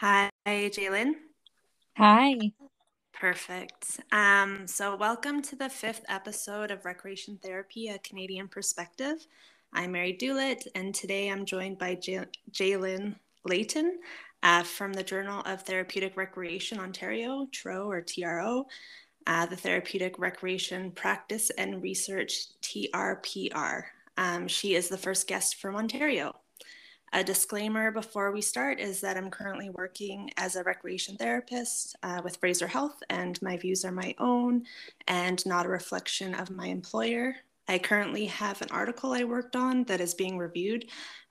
Hi, Jalen. Hi. Perfect. Um, so, welcome to the fifth episode of Recreation Therapy, a Canadian Perspective. I'm Mary Dewlett, and today I'm joined by Jalen Layton uh, from the Journal of Therapeutic Recreation Ontario, TRO or TRO, uh, the Therapeutic Recreation Practice and Research TRPR. Um, she is the first guest from Ontario. A disclaimer before we start is that I'm currently working as a recreation therapist uh, with Fraser Health, and my views are my own and not a reflection of my employer. I currently have an article I worked on that is being reviewed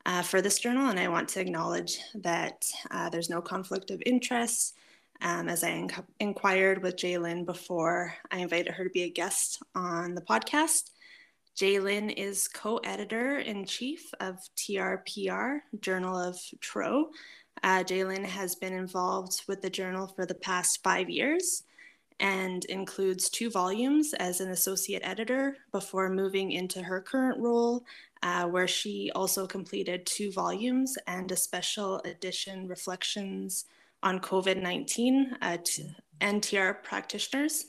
uh, for this journal, and I want to acknowledge that uh, there's no conflict of interest. Um, as I inc- inquired with Jalen before I invited her to be a guest on the podcast. Jalen is co editor in chief of TRPR, Journal of TRO. Uh, Jalen has been involved with the journal for the past five years and includes two volumes as an associate editor before moving into her current role, uh, where she also completed two volumes and a special edition reflections on COVID 19 uh, to NTR practitioners.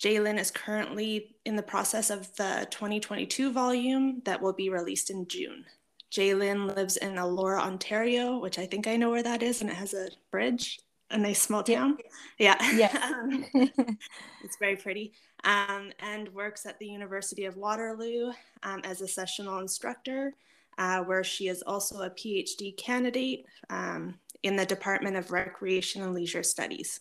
Jalen is currently in the process of the 2022 volume that will be released in June. Jalen lives in Elora, Ontario, which I think I know where that is, and it has a bridge, a nice small town. Yeah. Yeah. um, it's very pretty. Um, and works at the University of Waterloo um, as a sessional instructor, uh, where she is also a PhD candidate um, in the Department of Recreation and Leisure Studies.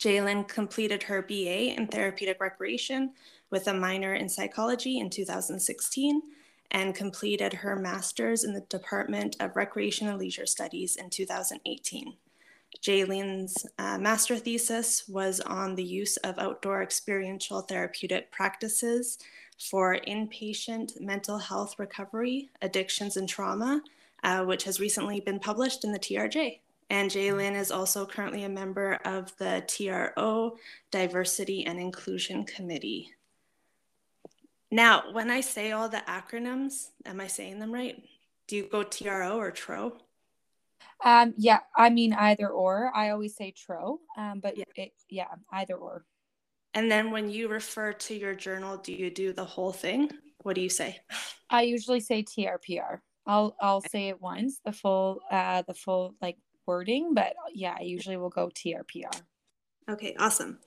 Jalen completed her BA in therapeutic recreation with a minor in psychology in 2016 and completed her master's in the Department of Recreation and Leisure Studies in 2018. Jalen's uh, master thesis was on the use of outdoor experiential therapeutic practices for inpatient mental health recovery, addictions, and trauma, uh, which has recently been published in the TRJ. And Jalen is also currently a member of the TRO Diversity and Inclusion Committee. Now, when I say all the acronyms, am I saying them right? Do you go TRO or TRO? Um, yeah, I mean either or. I always say TRO, um, but yeah. It, yeah, either or. And then when you refer to your journal, do you do the whole thing? What do you say? I usually say TRPR. I'll I'll say it once, the full uh the full like wording, but yeah, I usually will go TRPR. Okay, awesome.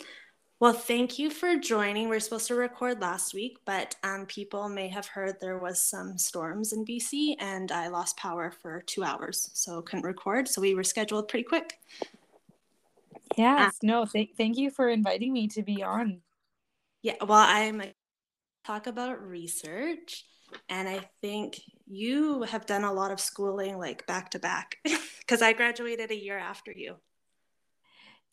Well, thank you for joining. We are supposed to record last week, but um, people may have heard there was some storms in BC, and I lost power for two hours, so couldn't record. So we were scheduled pretty quick. Yes, uh, no, th- thank you for inviting me to be on. Yeah, well, I'm talk about research, and I think you have done a lot of schooling like back to back because I graduated a year after you.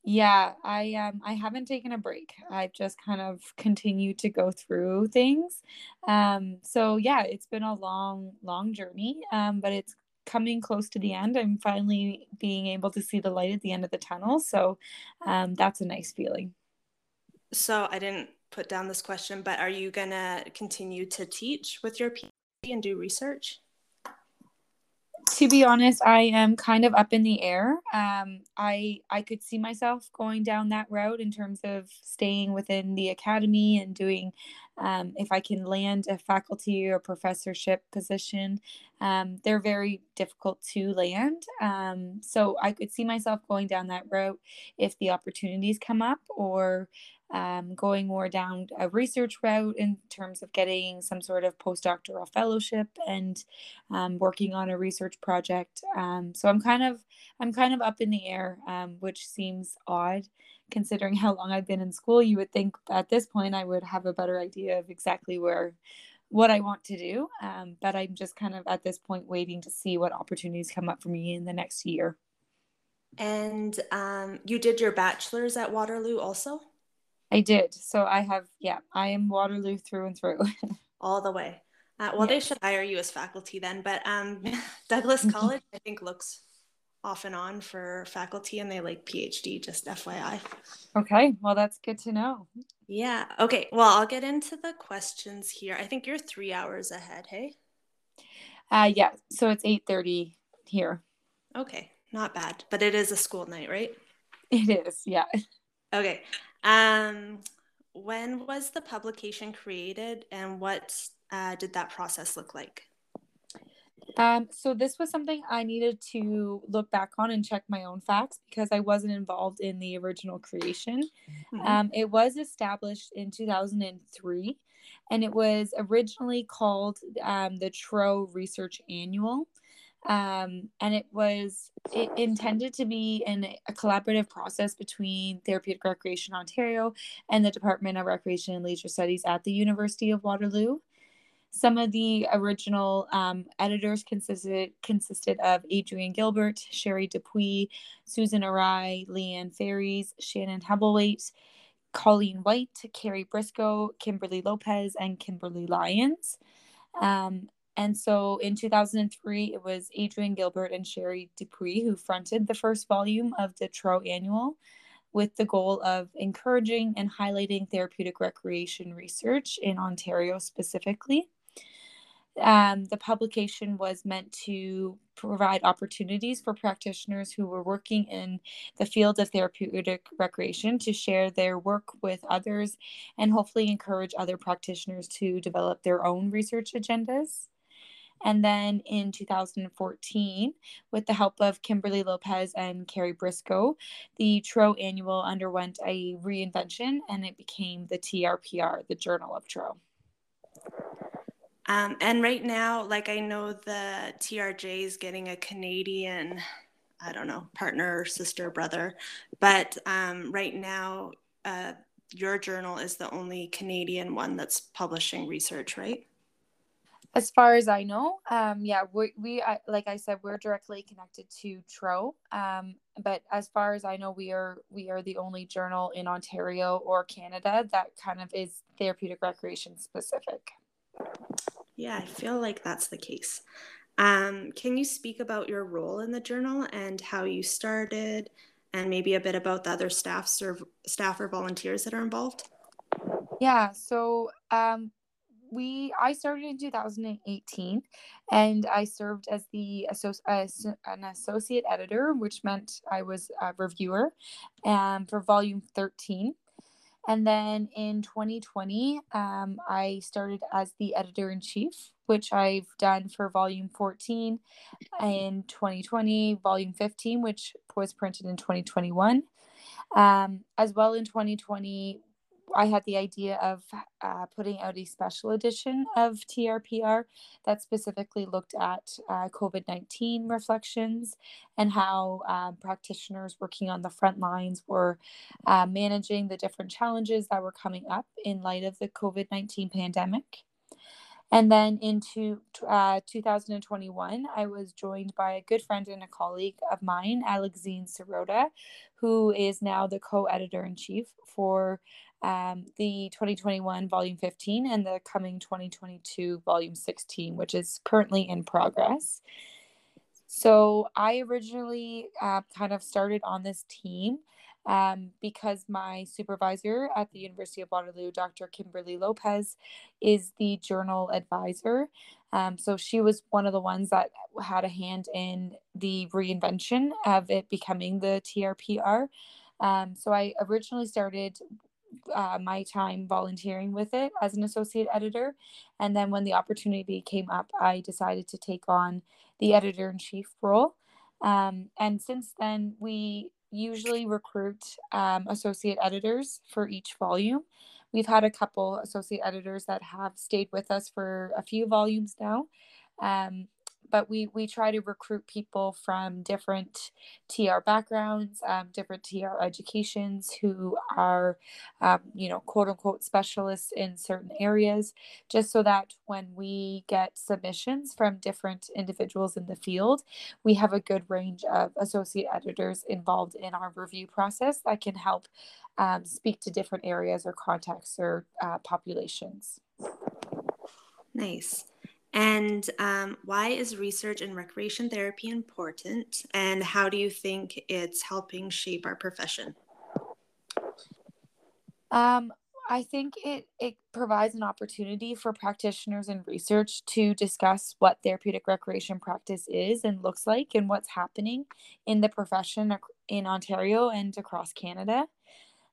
Yeah, I um I haven't taken a break. I've just kind of continued to go through things. Um so yeah, it's been a long long journey, um but it's coming close to the end. I'm finally being able to see the light at the end of the tunnel, so um that's a nice feeling. So I didn't put down this question, but are you going to continue to teach with your PhD and do research? To be honest, I am kind of up in the air. Um, I I could see myself going down that route in terms of staying within the academy and doing, um, if I can land a faculty or professorship position. Um, they're very difficult to land. Um, so I could see myself going down that route if the opportunities come up, or um, going more down a research route in terms of getting some sort of postdoctoral fellowship and um, working on a research project. Um, so I'm kind of I'm kind of up in the air, which seems odd considering how long I've been in school. You would think at this point I would have a better idea of exactly where what I want to do, um, but I'm just kind of at this point waiting to see what opportunities come up for me in the next year. And um, you did your bachelor's at Waterloo also? I did. So I have, yeah, I am Waterloo through and through. All the way. Uh, well, yes. they should hire you as faculty then. But um, Douglas. College, I think, looks off and on for faculty and they like PhD, just FYI. Okay. Well, that's good to know. Yeah. Okay. Well, I'll get into the questions here. I think you're three hours ahead. Hey. Uh, yeah. So it's 8 30 here. Okay. Not bad, but it is a school night, right? It is, yeah. Okay. Um, when was the publication created and what uh, did that process look like? Um, so this was something I needed to look back on and check my own facts because I wasn't involved in the original creation. Mm-hmm. Um, it was established in 2003 and it was originally called um, the Tro Research Annual. Um, and it was it intended to be in a collaborative process between Therapeutic Recreation Ontario and the Department of Recreation and Leisure Studies at the University of Waterloo. Some of the original um, editors consisted consisted of Adrian Gilbert, Sherry Dupuis, Susan Arai, Leanne Ferries, Shannon Hebblethwaite, Colleen White, Carrie Briscoe, Kimberly Lopez, and Kimberly Lyons. Um, and so in 2003, it was Adrian Gilbert and Sherry Dupuis who fronted the first volume of the Tro Annual with the goal of encouraging and highlighting therapeutic recreation research in Ontario specifically. Um, the publication was meant to provide opportunities for practitioners who were working in the field of therapeutic recreation to share their work with others and hopefully encourage other practitioners to develop their own research agendas. And then in 2014, with the help of Kimberly Lopez and Carrie Briscoe, the TRO annual underwent a reinvention and it became the TRPR, the Journal of TRO. Um, and right now, like I know the TRJ is getting a Canadian, I don't know, partner, sister, brother, but um, right now, uh, your journal is the only Canadian one that's publishing research, right? As far as I know, um, yeah, we, we uh, like I said, we're directly connected to TRO. Um, but as far as I know, we are we are the only journal in Ontario or Canada that kind of is therapeutic recreation specific. Yeah, I feel like that's the case. Um, can you speak about your role in the journal and how you started, and maybe a bit about the other staff, or staff or volunteers that are involved? Yeah, so um, we I started in 2018, and I served as the as an associate editor, which meant I was a reviewer, um, for volume 13. And then in 2020, um, I started as the editor in chief, which I've done for volume 14 in 2020, volume 15, which was printed in 2021. Um, as well in 2020, I had the idea of uh, putting out a special edition of TRPR that specifically looked at uh, COVID 19 reflections and how um, practitioners working on the front lines were uh, managing the different challenges that were coming up in light of the COVID 19 pandemic. And then into uh, 2021, I was joined by a good friend and a colleague of mine, Alexine Sirota, who is now the co editor in chief for um, the 2021 volume 15 and the coming 2022 volume 16, which is currently in progress. So I originally uh, kind of started on this team um, because my supervisor at the University of Waterloo, Dr. Kimberly Lopez, is the journal advisor. Um, so she was one of the ones that had a hand in the reinvention of it becoming the TRPR. Um, so I originally started uh, my time volunteering with it as an associate editor. And then when the opportunity came up, I decided to take on the editor in chief role. Um, and since then, we usually recruit um, associate editors for each volume. We've had a couple associate editors that have stayed with us for a few volumes now. Um, but we we try to recruit people from different TR backgrounds, um, different TR educations who are, um, you know, quote unquote specialists in certain areas, just so that when we get submissions from different individuals in the field, we have a good range of associate editors involved in our review process that can help um, speak to different areas or contexts or uh, populations. Nice. And um, why is research in recreation therapy important? And how do you think it's helping shape our profession? Um, I think it it provides an opportunity for practitioners and research to discuss what therapeutic recreation practice is and looks like and what's happening in the profession in Ontario and across Canada.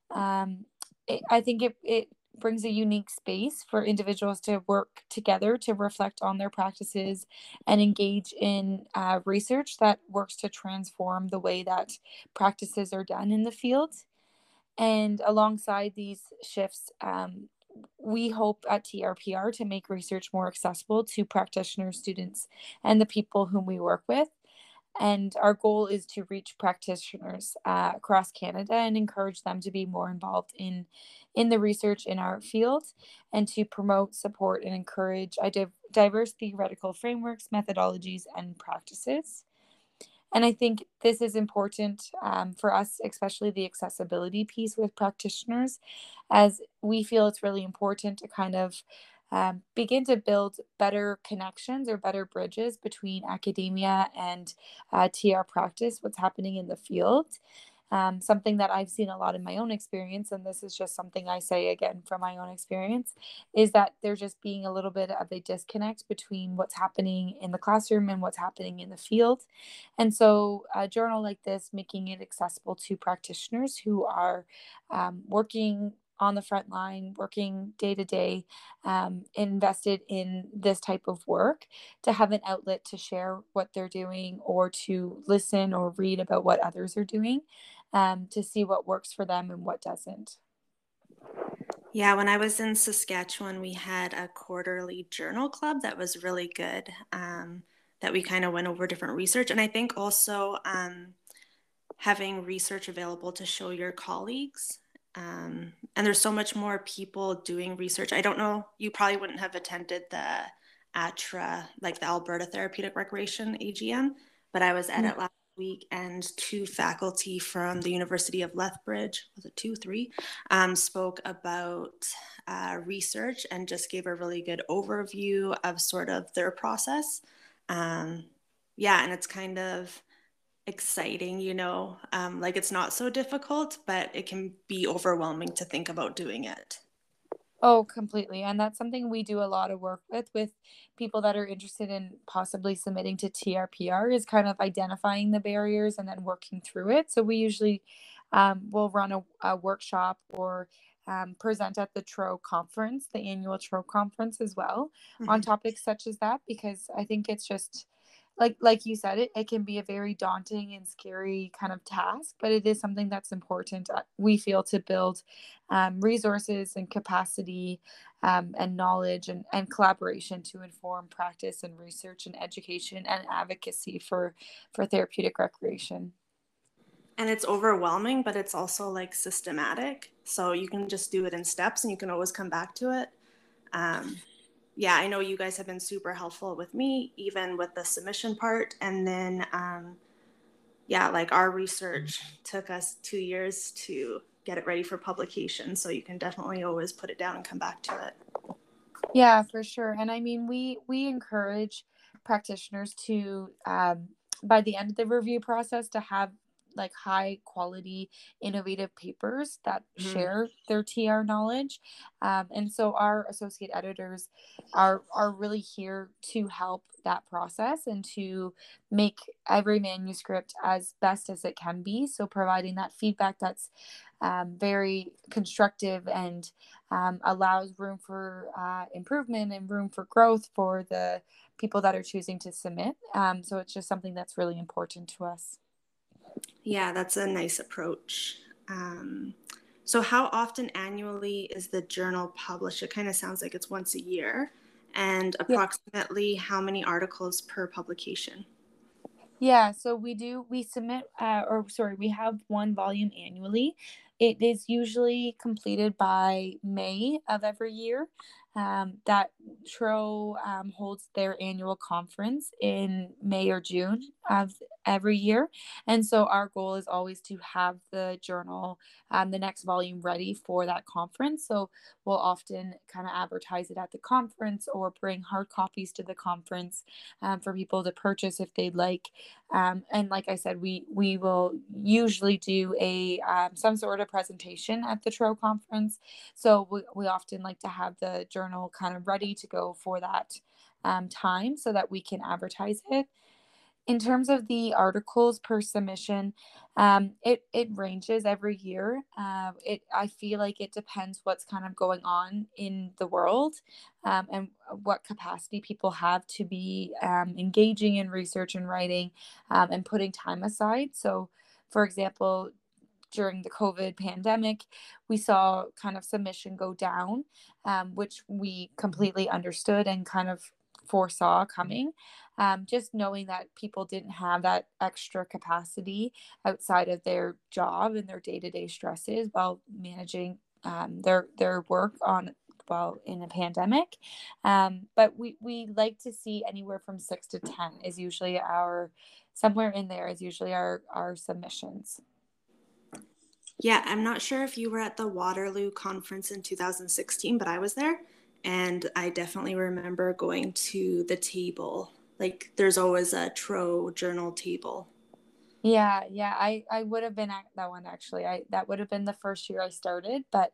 Um, it, I think it, it brings a unique space for individuals to work together to reflect on their practices and engage in uh, research that works to transform the way that practices are done in the field. And alongside these shifts, um, we hope at TRPR to make research more accessible to practitioners, students, and the people whom we work with. And our goal is to reach practitioners uh, across Canada and encourage them to be more involved in, in the research in our field and to promote, support, and encourage diverse theoretical frameworks, methodologies, and practices. And I think this is important um, for us, especially the accessibility piece with practitioners, as we feel it's really important to kind of um, begin to build better connections or better bridges between academia and uh, TR practice, what's happening in the field. Um, something that I've seen a lot in my own experience, and this is just something I say again from my own experience, is that there's just being a little bit of a disconnect between what's happening in the classroom and what's happening in the field. And so, a journal like this, making it accessible to practitioners who are um, working on the front line, working day to day, um, invested in this type of work, to have an outlet to share what they're doing or to listen or read about what others are doing um, to see what works for them and what doesn't. Yeah, when I was in Saskatchewan, we had a quarterly journal club that was really good. Um, that we kind of went over different research, and I think also um, having research available to show your colleagues. Um, and there's so much more people doing research. I don't know, you probably wouldn't have attended the ATRA, like the Alberta Therapeutic Recreation AGM, but I was at mm-hmm. it last week, and two faculty from the University of Lethbridge, was it two, three, um, spoke about uh, research and just gave a really good overview of sort of their process. Um, yeah, and it's kind of exciting, you know, um, like it's not so difficult, but it can be overwhelming to think about doing it. Oh, completely. And that's something we do a lot of work with with people that are interested in possibly submitting to TRPR is kind of identifying the barriers and then working through it. So we usually um, will run a, a workshop or um, present at the TRO conference, the annual TRO conference as well, mm-hmm. on topics such as that, because I think it's just like like you said it it can be a very daunting and scary kind of task but it is something that's important uh, we feel to build um, resources and capacity um, and knowledge and, and collaboration to inform practice and research and education and advocacy for for therapeutic recreation. And it's overwhelming but it's also like systematic. So you can just do it in steps and you can always come back to it. Um, yeah, I know you guys have been super helpful with me, even with the submission part. And then, um, yeah, like our research took us two years to get it ready for publication. So you can definitely always put it down and come back to it. Yeah, for sure. And I mean, we we encourage practitioners to, um, by the end of the review process, to have like high quality innovative papers that mm-hmm. share their tr knowledge um, and so our associate editors are are really here to help that process and to make every manuscript as best as it can be so providing that feedback that's um, very constructive and um, allows room for uh, improvement and room for growth for the people that are choosing to submit. Um, so it's just something that's really important to us. Yeah, that's a nice approach. Um, so, how often annually is the journal published? It kind of sounds like it's once a year. And approximately yeah. how many articles per publication? Yeah, so we do, we submit, uh, or sorry, we have one volume annually. It is usually completed by May of every year. Um, that TRO um, holds their annual conference in May or June of every year. And so our goal is always to have the journal, um, the next volume ready for that conference. So we'll often kind of advertise it at the conference or bring hard copies to the conference um, for people to purchase if they'd like. Um, and like I said, we we will usually do a um, some sort of presentation at the TRO conference. So we, we often like to have the journal kind of ready to go for that um, time so that we can advertise it in terms of the articles per submission, um, it it ranges every year. Uh, it I feel like it depends what's kind of going on in the world, um, and what capacity people have to be um, engaging in research and writing, um, and putting time aside. So, for example, during the COVID pandemic, we saw kind of submission go down, um, which we completely understood and kind of foresaw coming. Um, just knowing that people didn't have that extra capacity outside of their job and their day to day stresses while managing um, their their work on well in a pandemic. Um, but we we like to see anywhere from six to ten is usually our somewhere in there is usually our our submissions. Yeah, I'm not sure if you were at the Waterloo conference in 2016, but I was there. And I definitely remember going to the table. Like there's always a Tro journal table. Yeah, yeah. I, I would have been at that one actually. I that would have been the first year I started, but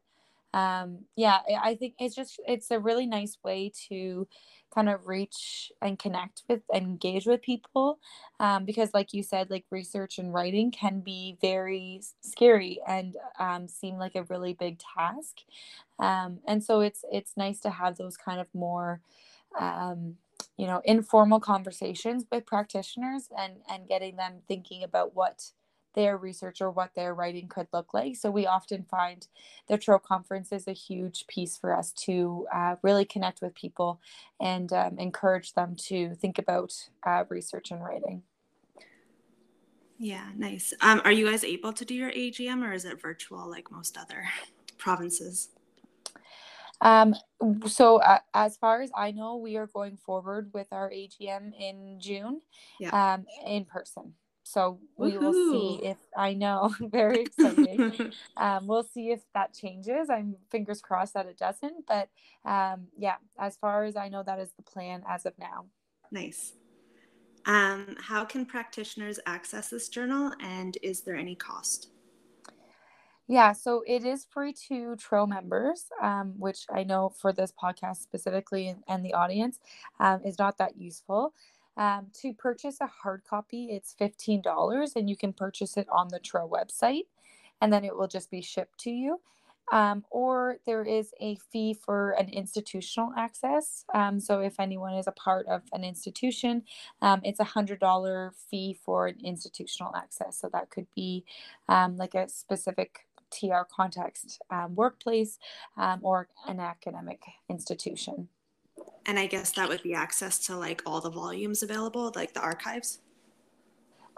um yeah, I think it's just it's a really nice way to kind of reach and connect with and engage with people um, because like you said like research and writing can be very scary and um, seem like a really big task. Um, and so it's it's nice to have those kind of more um, you know informal conversations with practitioners and and getting them thinking about what their research or what their writing could look like. So we often find the TRO conference is a huge piece for us to uh, really connect with people and um, encourage them to think about uh, research and writing. Yeah, nice. Um, are you guys able to do your AGM or is it virtual like most other provinces? Um, so uh, as far as I know, we are going forward with our AGM in June, yeah. um, in person. So we Woo-hoo. will see if I know. Very exciting. um, we'll see if that changes. I'm fingers crossed that it doesn't. But um, yeah, as far as I know, that is the plan as of now. Nice. Um, how can practitioners access this journal, and is there any cost? Yeah, so it is free to TRO members, um, which I know for this podcast specifically and, and the audience um, is not that useful. Um, to purchase a hard copy, it's $15 and you can purchase it on the TRO website and then it will just be shipped to you. Um, or there is a fee for an institutional access. Um, so if anyone is a part of an institution, um, it's a hundred dollar fee for an institutional access. So that could be um, like a specific TR context um, workplace um, or an academic institution and I guess that would be access to like all the volumes available, like the archives.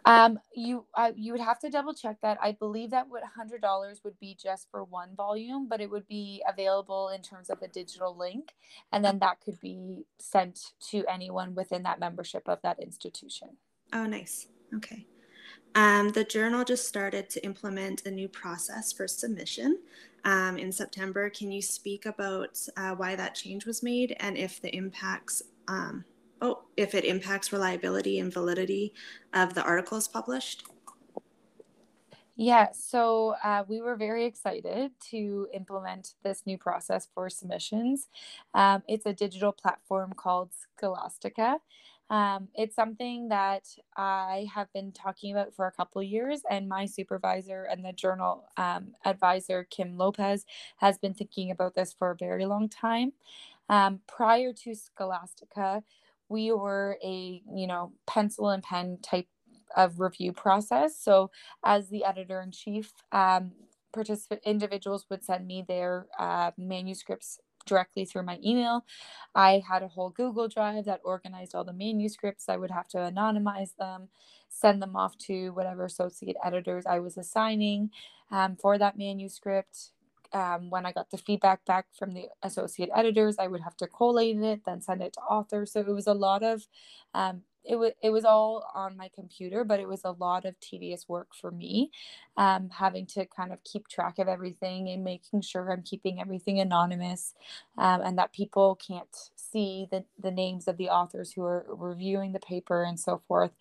Um, you uh, you would have to double check that. I believe that would hundred dollars would be just for one volume, but it would be available in terms of a digital link, and then that could be sent to anyone within that membership of that institution. Oh, nice. Okay. Um, the journal just started to implement a new process for submission um, in September. Can you speak about uh, why that change was made and if the impacts, um, oh, if it impacts reliability and validity of the articles published? Yeah, so uh, we were very excited to implement this new process for submissions. Um, it's a digital platform called Scholastica. Um, it's something that I have been talking about for a couple years, and my supervisor and the journal um, advisor, Kim Lopez, has been thinking about this for a very long time. Um, prior to Scholastica, we were a you know pencil and pen type of review process. So, as the editor in chief, um, participant individuals would send me their uh, manuscripts directly through my email. I had a whole Google Drive that organized all the manuscripts. I would have to anonymize them, send them off to whatever associate editors I was assigning um, for that manuscript. Um, when I got the feedback back from the associate editors, I would have to collate it, then send it to authors. So it was a lot of um, it was it was all on my computer, but it was a lot of tedious work for me, um, having to kind of keep track of everything and making sure I'm keeping everything anonymous, um, and that people can't see the the names of the authors who are reviewing the paper and so forth.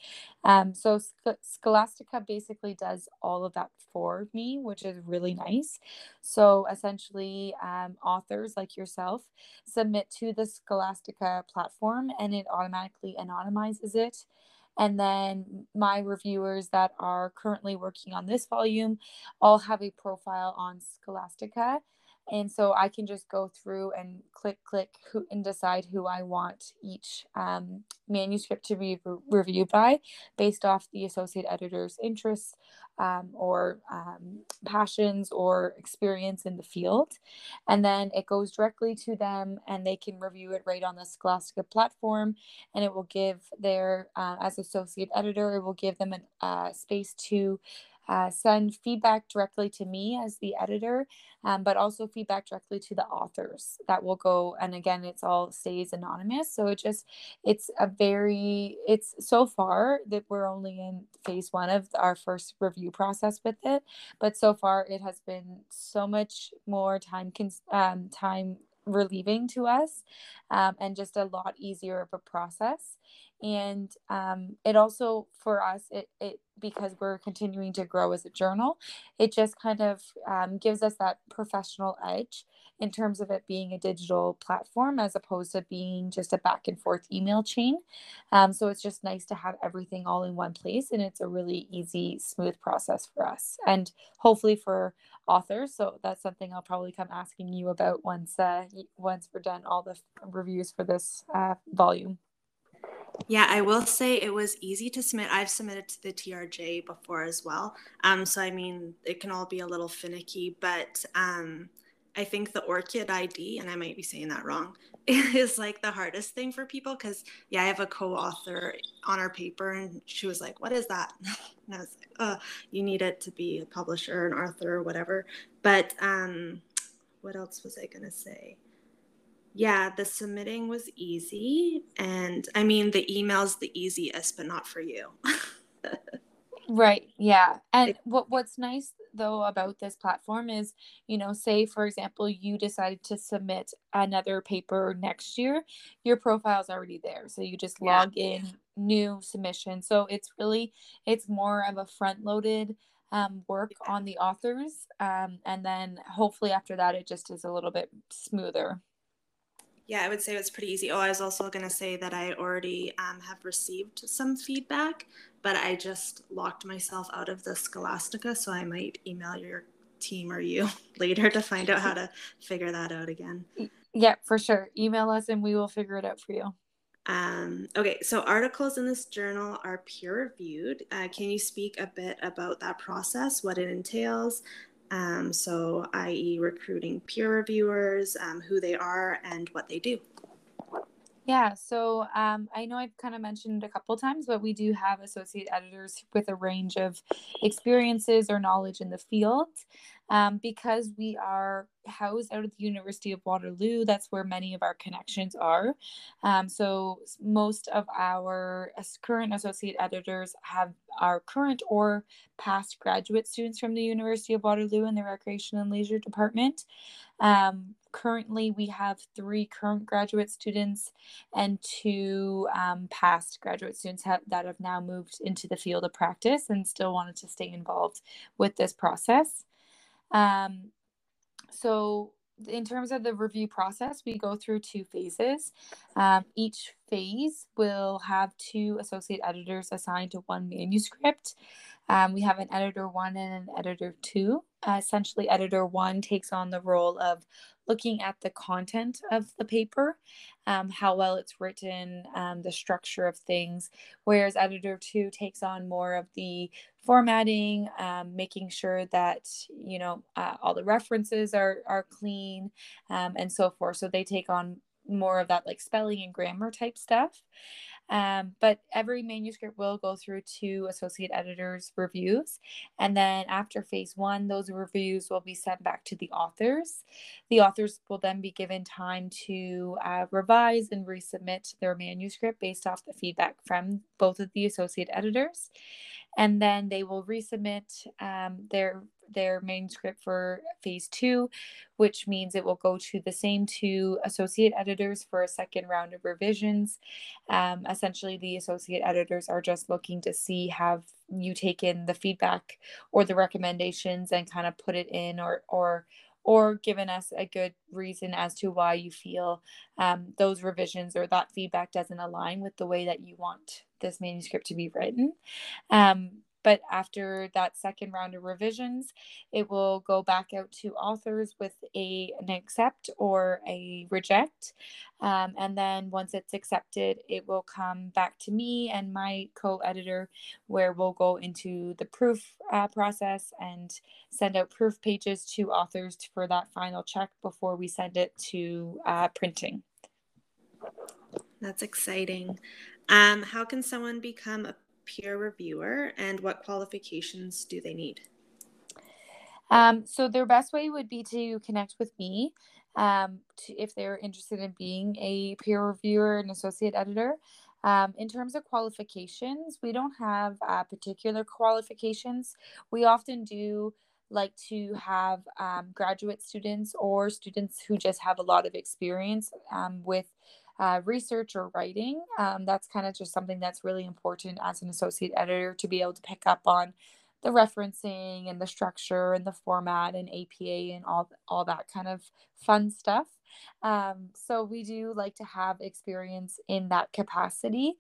Um, so Scholastica basically does all of that for me, which is really nice. So essentially, um, authors like yourself submit to the Scholastica platform, and it automatically anonymizes it. And then my reviewers that are currently working on this volume all have a profile on Scholastica. And so I can just go through and click, click who, and decide who I want each um, manuscript to be re- reviewed by based off the associate editor's interests um, or um, passions or experience in the field. And then it goes directly to them and they can review it right on the Scholastica platform. And it will give their, uh, as associate editor, it will give them a uh, space to uh, send feedback directly to me as the editor, um, but also feedback directly to the authors that will go. And again, it's all stays anonymous. So it just, it's a very, it's so far that we're only in phase one of our first review process with it. But so far, it has been so much more time, cons- um, time relieving to us um, and just a lot easier of a process. And um, it also for us it, it because we're continuing to grow as a journal it just kind of um, gives us that professional edge in terms of it being a digital platform as opposed to being just a back and forth email chain um, so it's just nice to have everything all in one place and it's a really easy smooth process for us and hopefully for authors so that's something i'll probably come asking you about once uh, once we're done all the reviews for this uh, volume yeah, I will say it was easy to submit. I've submitted to the TRJ before as well. Um, so I mean, it can all be a little finicky, but um, I think the ORCID ID, and I might be saying that wrong, is like the hardest thing for people because yeah, I have a co-author on our paper, and she was like, "What is that?" And I was like, "Oh, you need it to be a publisher, an author, or whatever." But um, what else was I gonna say? yeah, the submitting was easy. And I mean, the email's the easiest, but not for you. right. Yeah. And what, what's nice though about this platform is, you know, say for example, you decided to submit another paper next year, your profile's already there. So you just log yeah. in new submission. So it's really, it's more of a front loaded um, work on the authors. Um, and then hopefully after that, it just is a little bit smoother. Yeah, I would say it's pretty easy. Oh, I was also going to say that I already um, have received some feedback, but I just locked myself out of the Scholastica, so I might email your team or you later to find out how to figure that out again. Yeah, for sure. Email us and we will figure it out for you. Um, okay, so articles in this journal are peer reviewed. Uh, can you speak a bit about that process, what it entails, um, so, i.e., recruiting peer reviewers, um, who they are, and what they do. Yeah, so um, I know I've kind of mentioned a couple times, but we do have associate editors with a range of experiences or knowledge in the field. Um, because we are housed out of the University of Waterloo, that's where many of our connections are. Um, so most of our current associate editors have our current or past graduate students from the University of Waterloo in the Recreation and Leisure Department. Um, currently we have three current graduate students and two um, past graduate students have, that have now moved into the field of practice and still wanted to stay involved with this process. Um, so in terms of the review process, we go through two phases. Um, each phase will have two associate editors assigned to one manuscript. Um, we have an editor one and an editor two. Uh, essentially, editor one takes on the role of looking at the content of the paper, um, how well it's written, um, the structure of things, whereas editor two takes on more of the formatting, um, making sure that you know uh, all the references are are clean, um, and so forth. So they take on more of that like spelling and grammar type stuff. Um, but every manuscript will go through two associate editors' reviews. And then after phase one, those reviews will be sent back to the authors. The authors will then be given time to uh, revise and resubmit their manuscript based off the feedback from both of the associate editors. And then they will resubmit um, their their manuscript for phase two, which means it will go to the same two associate editors for a second round of revisions. Um, essentially, the associate editors are just looking to see have you taken the feedback or the recommendations and kind of put it in or or or given us a good reason as to why you feel um, those revisions or that feedback doesn't align with the way that you want this manuscript to be written. Um, but after that second round of revisions, it will go back out to authors with a, an accept or a reject. Um, and then once it's accepted, it will come back to me and my co editor, where we'll go into the proof uh, process and send out proof pages to authors for that final check before we send it to uh, printing. That's exciting. Um, how can someone become a peer reviewer and what qualifications do they need? Um, so their best way would be to connect with me um, to, if they're interested in being a peer reviewer and associate editor. Um, in terms of qualifications, we don't have uh, particular qualifications. We often do like to have um, graduate students or students who just have a lot of experience um, with uh, research or writing. Um, that's kind of just something that's really important as an associate editor to be able to pick up on the referencing and the structure and the format and APA and all all that kind of fun stuff. Um, so we do like to have experience in that capacity.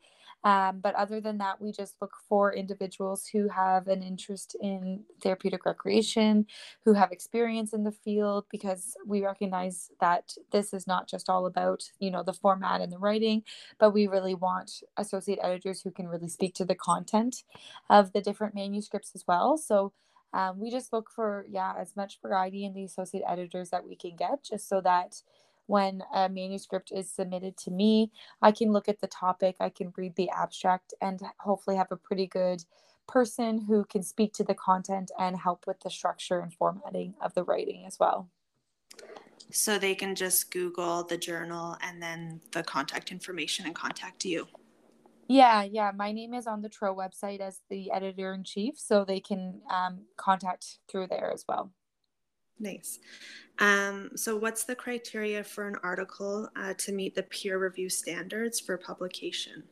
Um, but other than that, we just look for individuals who have an interest in therapeutic recreation, who have experience in the field, because we recognize that this is not just all about, you know, the format and the writing, but we really want associate editors who can really speak to the content of the different manuscripts as well. So um, we just look for, yeah, as much variety in the associate editors that we can get, just so that when a manuscript is submitted to me, I can look at the topic, I can read the abstract, and hopefully have a pretty good person who can speak to the content and help with the structure and formatting of the writing as well. So they can just Google the journal and then the contact information and contact you. Yeah, yeah. My name is on the TRO website as the editor in chief, so they can um, contact through there as well. Nice. Um, so, what's the criteria for an article uh, to meet the peer review standards for publication?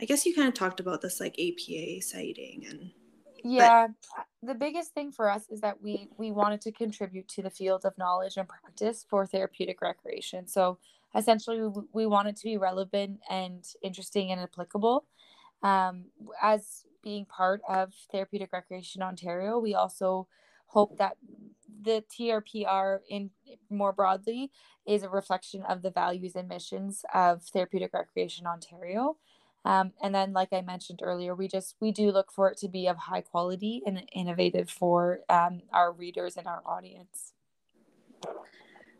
I guess you kind of talked about this like APA citing and. Yeah, but... the biggest thing for us is that we we wanted to contribute to the field of knowledge and practice for therapeutic recreation. So essentially, we, we want it to be relevant and interesting and applicable. Um, as being part of Therapeutic Recreation Ontario, we also hope that the TRPR in more broadly is a reflection of the values and missions of Therapeutic Recreation Ontario. Um, and then, like I mentioned earlier, we just we do look for it to be of high quality and innovative for um, our readers and our audience.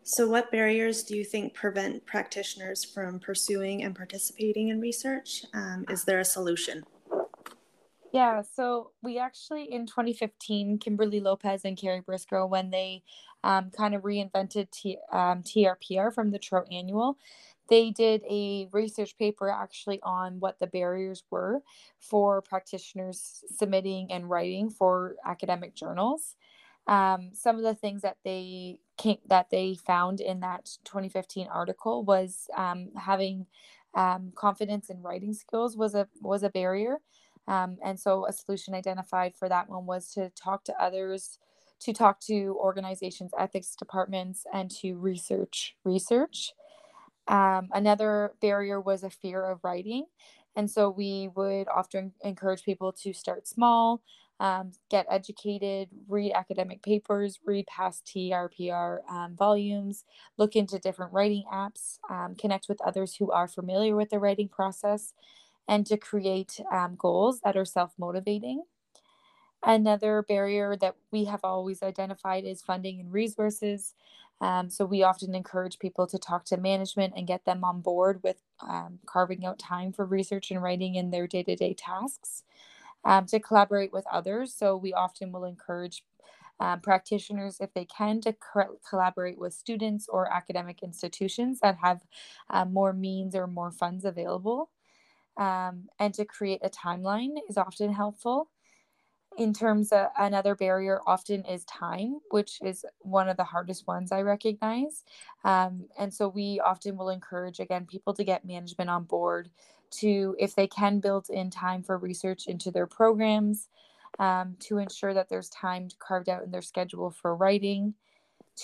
So, what barriers do you think prevent practitioners from pursuing and participating in research? Um, is there a solution? Yeah, so we actually in 2015, Kimberly Lopez and Carrie Briscoe, when they um, kind of reinvented T, um, TRPR from the TRO Annual, they did a research paper actually on what the barriers were for practitioners submitting and writing for academic journals. Um, some of the things that they came, that they found in that 2015 article was um, having um, confidence in writing skills was a was a barrier. Um, and so a solution identified for that one was to talk to others, to talk to organizations, ethics departments, and to research research. Um, another barrier was a fear of writing. And so we would often encourage people to start small, um, get educated, read academic papers, read past TRPR um, volumes, look into different writing apps, um, connect with others who are familiar with the writing process, and to create um, goals that are self motivating. Another barrier that we have always identified is funding and resources. Um, so we often encourage people to talk to management and get them on board with um, carving out time for research and writing in their day to day tasks. Um, to collaborate with others. So we often will encourage um, practitioners, if they can, to co- collaborate with students or academic institutions that have uh, more means or more funds available. Um, and to create a timeline is often helpful. In terms of another barrier often is time which is one of the hardest ones i recognize. Um, and so we often will encourage again people to get management on board to if they can build in time for research into their programs um, to ensure that there's time carved out in their schedule for writing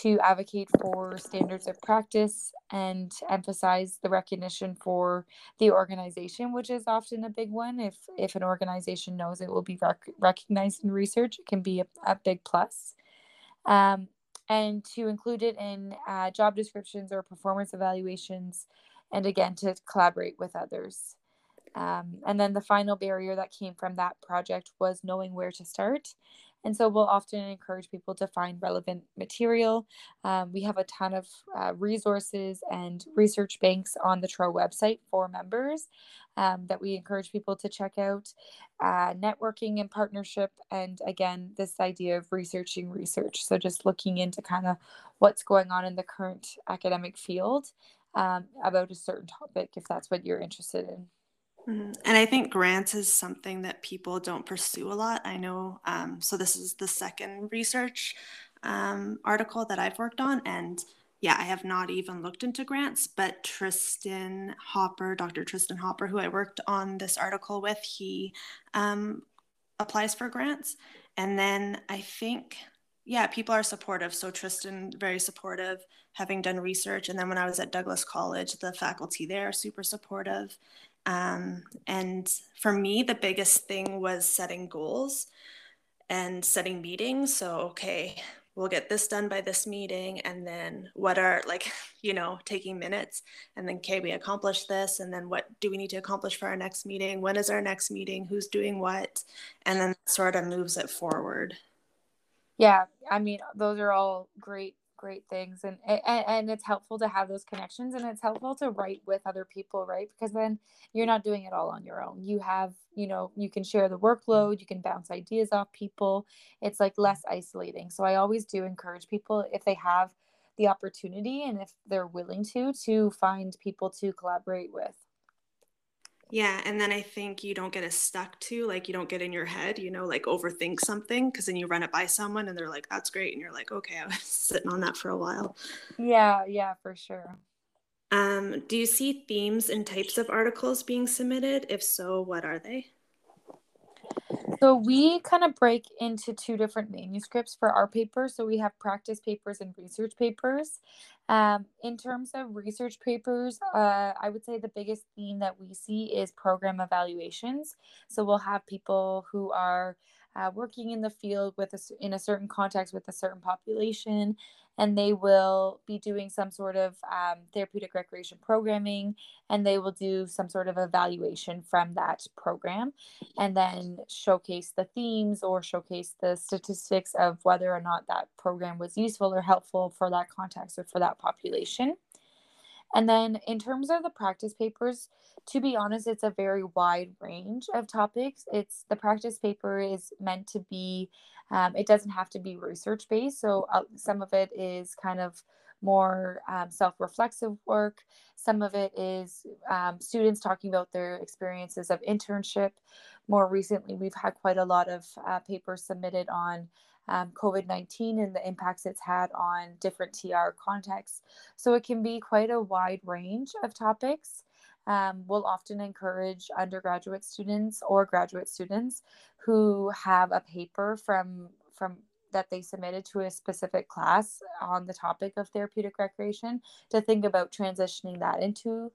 to advocate for standards of practice and emphasize the recognition for the organization, which is often a big one. If if an organization knows it will be rec- recognized in research, it can be a, a big plus. Um, and to include it in uh, job descriptions or performance evaluations, and again to collaborate with others. Um, and then the final barrier that came from that project was knowing where to start and so we'll often encourage people to find relevant material. Um, we have a ton of uh, resources and research banks on the TRO website for members um, that we encourage people to check out. Uh, networking and partnership, and again, this idea of researching research. So just looking into kind of what's going on in the current academic field um, about a certain topic, if that's what you're interested in. Mm-hmm. And I think grants is something that people don't pursue a lot. I know, um, so this is the second research um, article that I've worked on. And yeah, I have not even looked into grants, but Tristan Hopper, Dr. Tristan Hopper, who I worked on this article with, he um, applies for grants. And then I think, yeah, people are supportive. So Tristan, very supportive, having done research. And then when I was at Douglas College, the faculty there super supportive. Um, and for me, the biggest thing was setting goals and setting meetings. So, okay, we'll get this done by this meeting. And then what are like, you know, taking minutes. And then, okay, we accomplished this. And then what do we need to accomplish for our next meeting? When is our next meeting? Who's doing what? And then sort of moves it forward. Yeah. I mean, those are all great great things and, and and it's helpful to have those connections and it's helpful to write with other people right? Because then you're not doing it all on your own. You have you know you can share the workload you can bounce ideas off people. It's like less isolating. So i always do encourage people if they have the opportunity and if they're willing to to find people to collaborate with yeah, and then I think you don't get as stuck to like you don't get in your head, you know, like overthink something because then you run it by someone and they're like, "That's great," and you're like, "Okay, I was sitting on that for a while." Yeah, yeah, for sure. Um, do you see themes and types of articles being submitted? If so, what are they? So we kind of break into two different manuscripts for our papers. So we have practice papers and research papers. Um, in terms of research papers, uh, I would say the biggest theme that we see is program evaluations. So we'll have people who are uh, working in the field with a, in a certain context with a certain population and they will be doing some sort of um, therapeutic recreation programming and they will do some sort of evaluation from that program and then showcase the themes or showcase the statistics of whether or not that program was useful or helpful for that context or for that population and then in terms of the practice papers, to be honest, it's a very wide range of topics. It's the practice paper is meant to be, um, it doesn't have to be research based. So uh, some of it is kind of more um, self reflexive work. Some of it is um, students talking about their experiences of internship. More recently, we've had quite a lot of uh, papers submitted on um, COVID 19 and the impacts it's had on different TR contexts. So it can be quite a wide range of topics. Um, we'll often encourage undergraduate students or graduate students who have a paper from from that they submitted to a specific class on the topic of therapeutic recreation to think about transitioning that into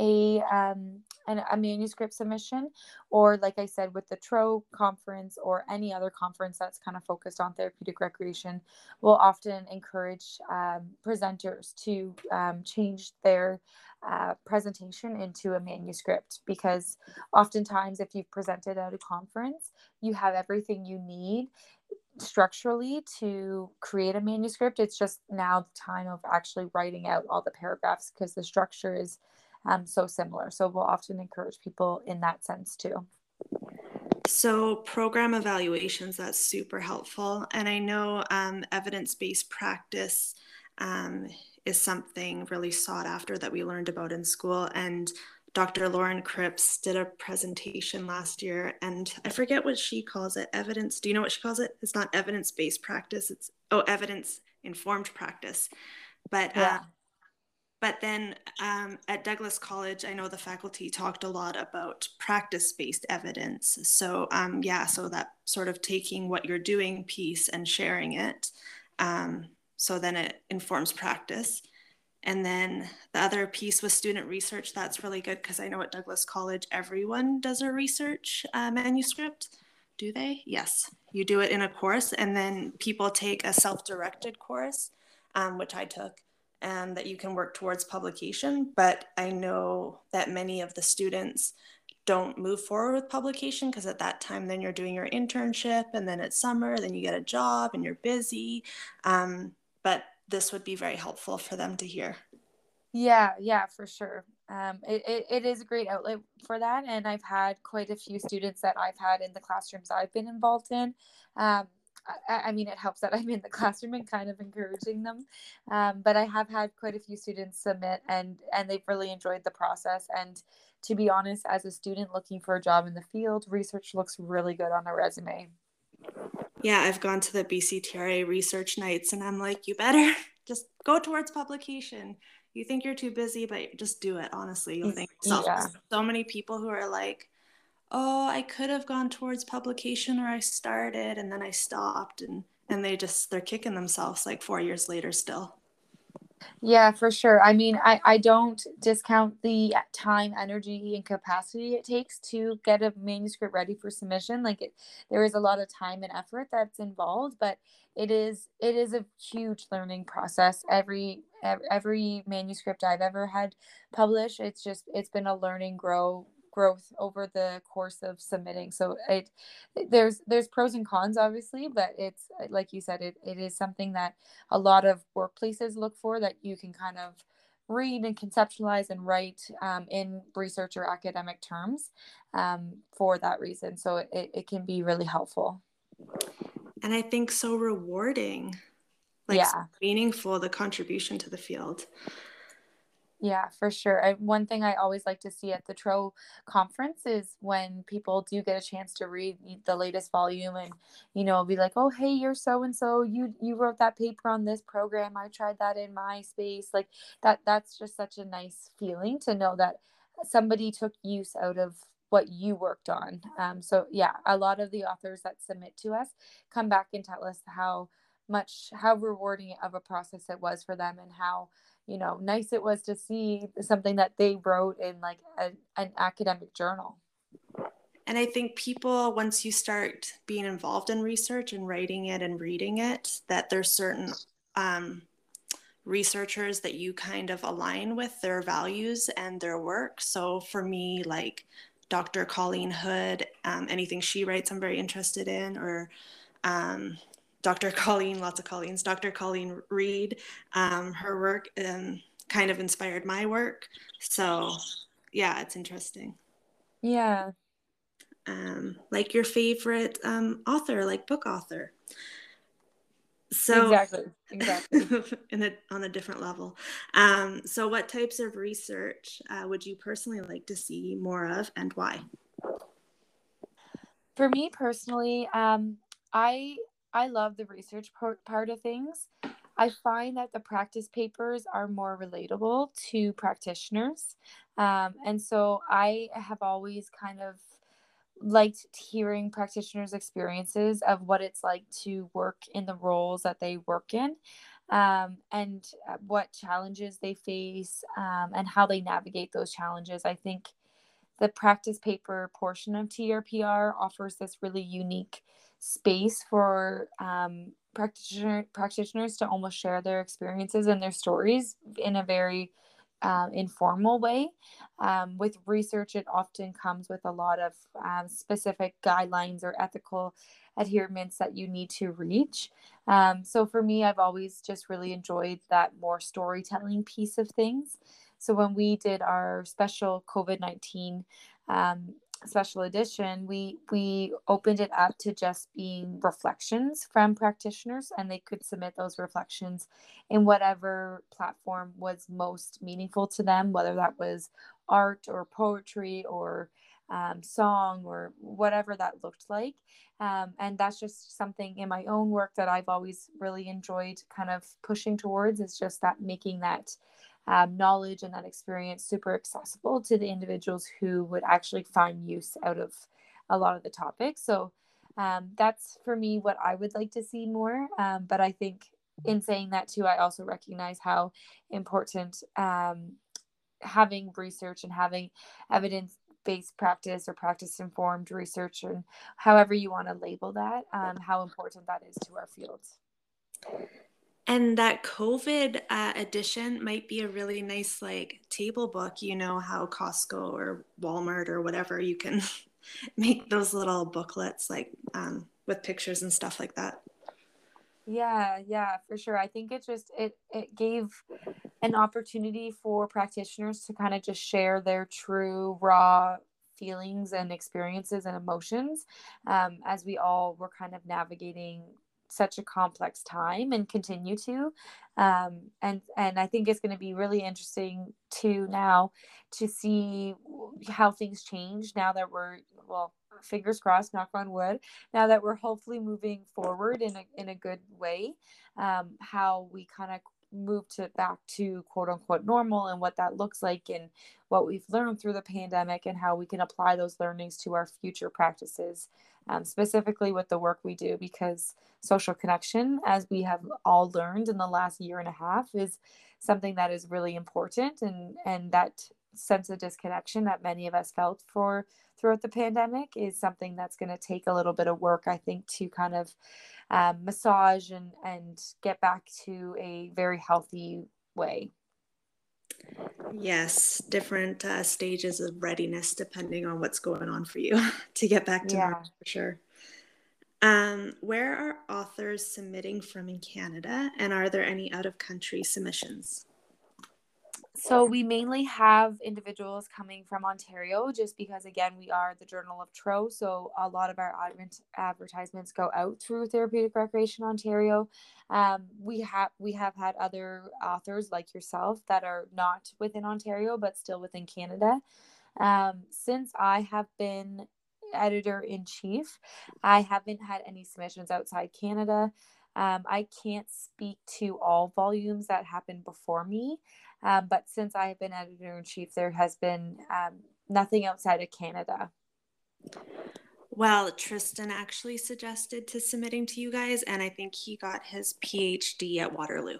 a um, an, a manuscript submission or like i said with the tro conference or any other conference that's kind of focused on therapeutic recreation we'll often encourage um, presenters to um, change their uh, presentation into a manuscript because oftentimes if you've presented at a conference you have everything you need structurally to create a manuscript. It's just now the time of actually writing out all the paragraphs because the structure is um, so similar. So we'll often encourage people in that sense too. So, program evaluations, that's super helpful. And I know um, evidence based practice um, is something really sought after that we learned about in school. And Dr. Lauren Cripps did a presentation last year, and I forget what she calls it. Evidence. Do you know what she calls it? It's not evidence based practice. It's oh, evidence informed practice. But yeah. uh, but then um, at Douglas College, I know the faculty talked a lot about practice based evidence. So, um, yeah, so that sort of taking what you're doing piece and sharing it. Um, so then it informs practice. And then the other piece with student research, that's really good because I know at Douglas College, everyone does a research uh, manuscript. Do they? Yes. You do it in a course, and then people take a self directed course, um, which I took and that you can work towards publication. But I know that many of the students don't move forward with publication because at that time then you're doing your internship and then it's summer then you get a job and you're busy um, but this would be very helpful for them to hear yeah yeah for sure um, it, it, it is a great outlet for that and i've had quite a few students that i've had in the classrooms i've been involved in um, I, I, mean, it helps that I'm in the classroom and kind of encouraging them. Um, but I have had quite a few students submit, and and they've really enjoyed the process. And to be honest, as a student looking for a job in the field, research looks really good on a resume. Yeah, I've gone to the BCTRA research nights, and I'm like, you better just go towards publication. You think you're too busy, but just do it. Honestly, you'll mm, think Yeah. So many people who are like, oh, I could have gone towards publication or I started and then I stopped and and they just they're kicking themselves like 4 years later still. Yeah, for sure. I mean, I, I don't discount the time, energy, and capacity it takes to get a manuscript ready for submission. Like it, there is a lot of time and effort that's involved, but it is it is a huge learning process. Every every manuscript I've ever had published, it's just it's been a learning grow growth over the course of submitting. So it there's there's pros and cons obviously but it's like you said it, it is something that a lot of workplaces look for that you can kind of read and conceptualize and write um, in research or academic terms um, for that reason. So it, it can be really helpful. And i think so rewarding like yeah. so meaningful the contribution to the field yeah, for sure. I, one thing I always like to see at the TRO conference is when people do get a chance to read the latest volume and, you know, be like, oh, hey, you're so and so. You you wrote that paper on this program. I tried that in my space. Like that. That's just such a nice feeling to know that somebody took use out of what you worked on. Um, so yeah, a lot of the authors that submit to us come back and tell us how much how rewarding of a process it was for them and how you know nice it was to see something that they wrote in like a, an academic journal. And i think people once you start being involved in research and writing it and reading it that there's certain um, researchers that you kind of align with their values and their work. So for me like dr colleen hood um, anything she writes i'm very interested in or um, Dr. Colleen, lots of Colleens, Dr. Colleen Reid, um, her work um, kind of inspired my work. So, yeah, it's interesting. Yeah. Um, like your favorite um, author, like book author. So exactly, exactly. in a, on a different level. Um, so, what types of research uh, would you personally like to see more of, and why? For me personally, um, I I love the research part, of things. I find that the practice papers are more relatable to practitioners. Um, and so I have always kind of liked hearing practitioners' experiences of what it's like to work in the roles that they work in um, and uh, what challenges they face um, and how they navigate those challenges. I think the practice paper portion of TRPR offers this really unique space for um, practitioner practitioners to almost share their experiences and their stories in a very um, informal way. Um, with research, it often comes with a lot of um, specific guidelines or ethical adherements that you need to reach. Um, so for me, I've always just really enjoyed that more storytelling piece of things. So when we did our special COVID 19 um, special edition, we we opened it up to just being reflections from practitioners, and they could submit those reflections in whatever platform was most meaningful to them, whether that was art or poetry or um, song or whatever that looked like. Um, and that's just something in my own work that I've always really enjoyed kind of pushing towards is just that making that um, knowledge and that experience super accessible to the individuals who would actually find use out of a lot of the topics. So um, that's for me what I would like to see more. Um, but I think in saying that too, I also recognize how important um, having research and having evidence based practice or practice informed research and however you want to label that um, how important that is to our fields and that COVID uh, edition might be a really nice like table book. You know how Costco or Walmart or whatever you can make those little booklets like um, with pictures and stuff like that. Yeah, yeah, for sure. I think it just it it gave an opportunity for practitioners to kind of just share their true raw feelings and experiences and emotions um, as we all were kind of navigating such a complex time and continue to um, and and i think it's going to be really interesting to now to see how things change now that we're well fingers crossed knock on wood now that we're hopefully moving forward in a, in a good way um, how we kind of move to back to quote unquote normal and what that looks like and what we've learned through the pandemic and how we can apply those learnings to our future practices um, specifically with the work we do, because social connection, as we have all learned in the last year and a half, is something that is really important, and and that sense of disconnection that many of us felt for throughout the pandemic is something that's going to take a little bit of work, I think, to kind of um, massage and and get back to a very healthy way. Yes, different uh, stages of readiness depending on what's going on for you to get back to yeah. for sure. Um, where are authors submitting from in Canada, and are there any out of country submissions? So we mainly have individuals coming from Ontario just because again we are the Journal of Tro, so a lot of our advertisements go out through Therapeutic Recreation Ontario. Um, we have we have had other authors like yourself that are not within Ontario but still within Canada. Um, since I have been editor in chief, I haven't had any submissions outside Canada. Um, I can't speak to all volumes that happened before me. Um, but since I have been editor in chief, there has been um, nothing outside of Canada. Well, Tristan actually suggested to submitting to you guys, and I think he got his PhD at Waterloo.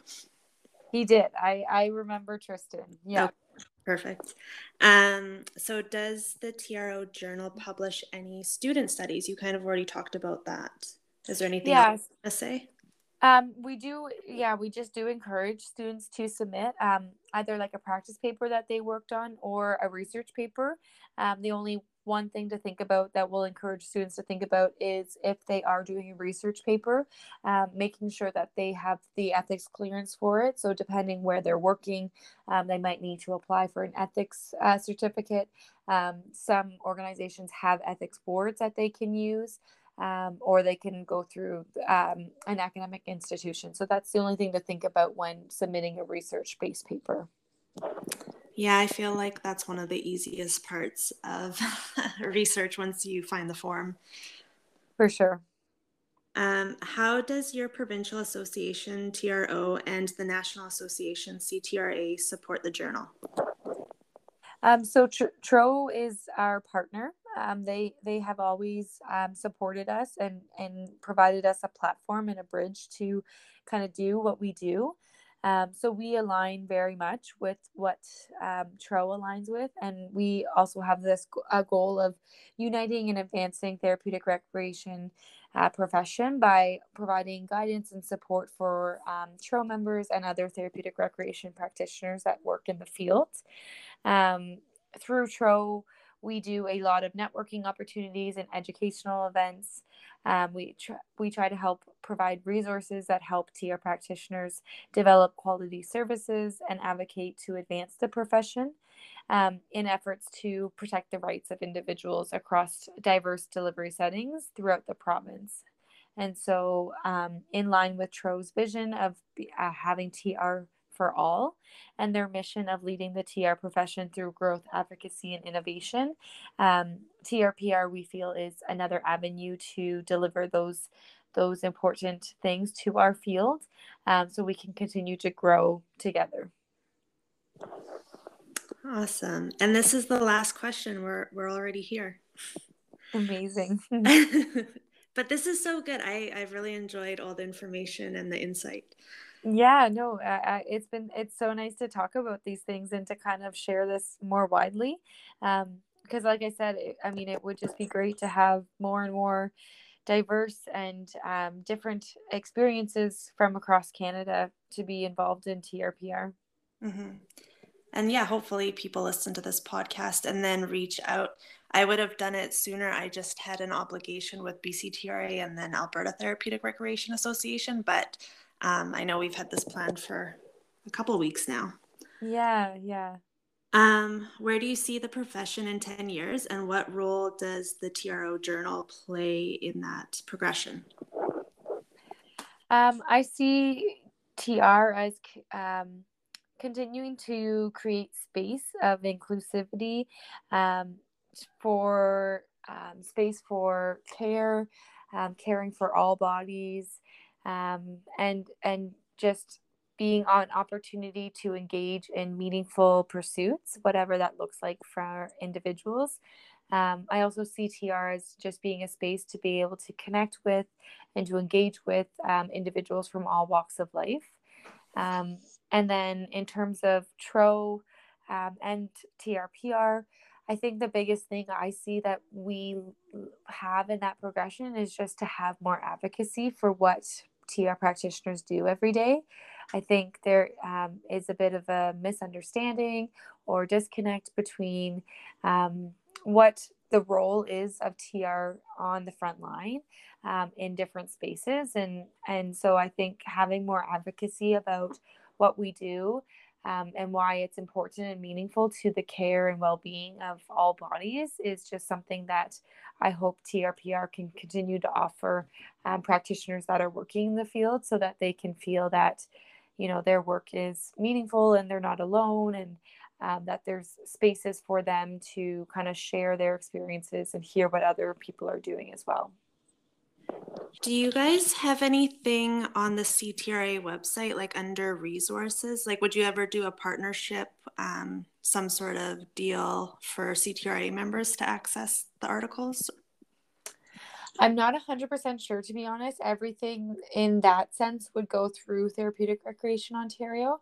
He did. I I remember Tristan. Yeah. Oh, perfect. Um, so, does the TRO journal publish any student studies? You kind of already talked about that. Is there anything yes. else to say? Um, we do, yeah, we just do encourage students to submit um, either like a practice paper that they worked on or a research paper. Um, the only one thing to think about that will encourage students to think about is if they are doing a research paper, um, making sure that they have the ethics clearance for it. So, depending where they're working, um, they might need to apply for an ethics uh, certificate. Um, some organizations have ethics boards that they can use um, or they can go through um, an academic institution. So that's the only thing to think about when submitting a research based paper. Yeah, I feel like that's one of the easiest parts of research once you find the form. For sure. Um, how does your provincial association TRO and the National Association CTRA support the journal? Um, so TRO is our partner. Um, they they have always um, supported us and and provided us a platform and a bridge to kind of do what we do. Um, so we align very much with what um, TRO aligns with, and we also have this a goal of uniting and advancing therapeutic recreation uh, profession by providing guidance and support for um, TRO members and other therapeutic recreation practitioners that work in the field. Um, through TRO, we do a lot of networking opportunities and educational events. Um, we tr- we try to help provide resources that help TR practitioners develop quality services and advocate to advance the profession um, in efforts to protect the rights of individuals across diverse delivery settings throughout the province. And so, um, in line with TRO's vision of uh, having TR for all and their mission of leading the TR profession through growth, advocacy, and innovation, um, TRPR we feel is another avenue to deliver those those important things to our field, um, so we can continue to grow together. Awesome. And this is the last question. We're we're already here. Amazing. but this is so good. I I've really enjoyed all the information and the insight. Yeah, no, I, I, it's been it's so nice to talk about these things and to kind of share this more widely. Um, because like I said, it, I mean, it would just be great to have more and more diverse and um, different experiences from across Canada to be involved in TRPR. Mm-hmm and yeah, hopefully people listen to this podcast and then reach out. I would have done it sooner. I just had an obligation with BCTRA and then Alberta Therapeutic Recreation Association, but um, I know we've had this planned for a couple weeks now. Yeah, yeah. Um, where do you see the profession in 10 years and what role does the TRO journal play in that progression? Um, I see TR as um, continuing to create space of inclusivity um, for um, space for care, um, caring for all bodies, um, and and just being on opportunity to engage in meaningful pursuits, whatever that looks like for individuals. Um, I also see TR as just being a space to be able to connect with and to engage with um, individuals from all walks of life. Um, and then in terms of TRO um, and TRPR, I think the biggest thing I see that we have in that progression is just to have more advocacy for what TR practitioners do every day. I think there um, is a bit of a misunderstanding or disconnect between um, what the role is of TR on the front line um, in different spaces, and and so I think having more advocacy about what we do um, and why it's important and meaningful to the care and well-being of all bodies is just something that I hope TRPR can continue to offer um, practitioners that are working in the field so that they can feel that you know their work is meaningful and they're not alone and um, that there's spaces for them to kind of share their experiences and hear what other people are doing as well. Do you guys have anything on the CTRA website, like under resources? Like, would you ever do a partnership, um, some sort of deal for CTRA members to access the articles? I'm not 100% sure, to be honest. Everything in that sense would go through Therapeutic Recreation Ontario.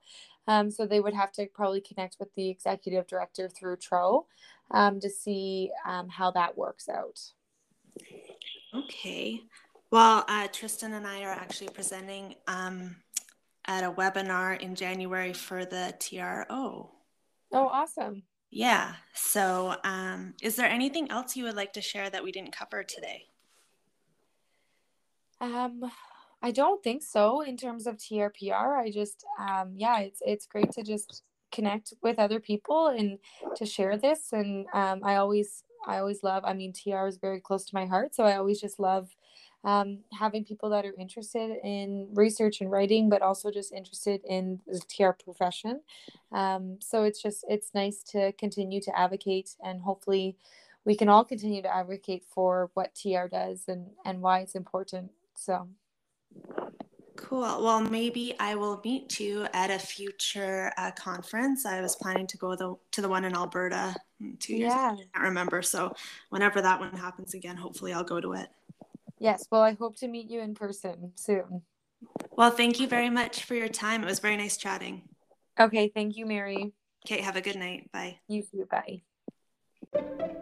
Um, so they would have to probably connect with the executive director through TRO um, to see um, how that works out. Okay. Well, uh, Tristan and I are actually presenting um, at a webinar in January for the TRO. Oh, awesome. Yeah. So, um, is there anything else you would like to share that we didn't cover today? Um, I don't think so. In terms of TRPR, I just, um, yeah, it's it's great to just connect with other people and to share this. And um, I always, I always love. I mean, TR is very close to my heart, so I always just love um, having people that are interested in research and writing, but also just interested in the TR profession. Um, so it's just it's nice to continue to advocate, and hopefully, we can all continue to advocate for what TR does and and why it's important. So. Cool. Well, maybe I will meet you at a future uh, conference. I was planning to go the, to the one in Alberta two years. Yeah. I can't remember. So whenever that one happens again, hopefully I'll go to it. Yes. Well, I hope to meet you in person soon. Well, thank you very much for your time. It was very nice chatting. Okay. Thank you, Mary. Okay. Have a good night. Bye. You too. Bye.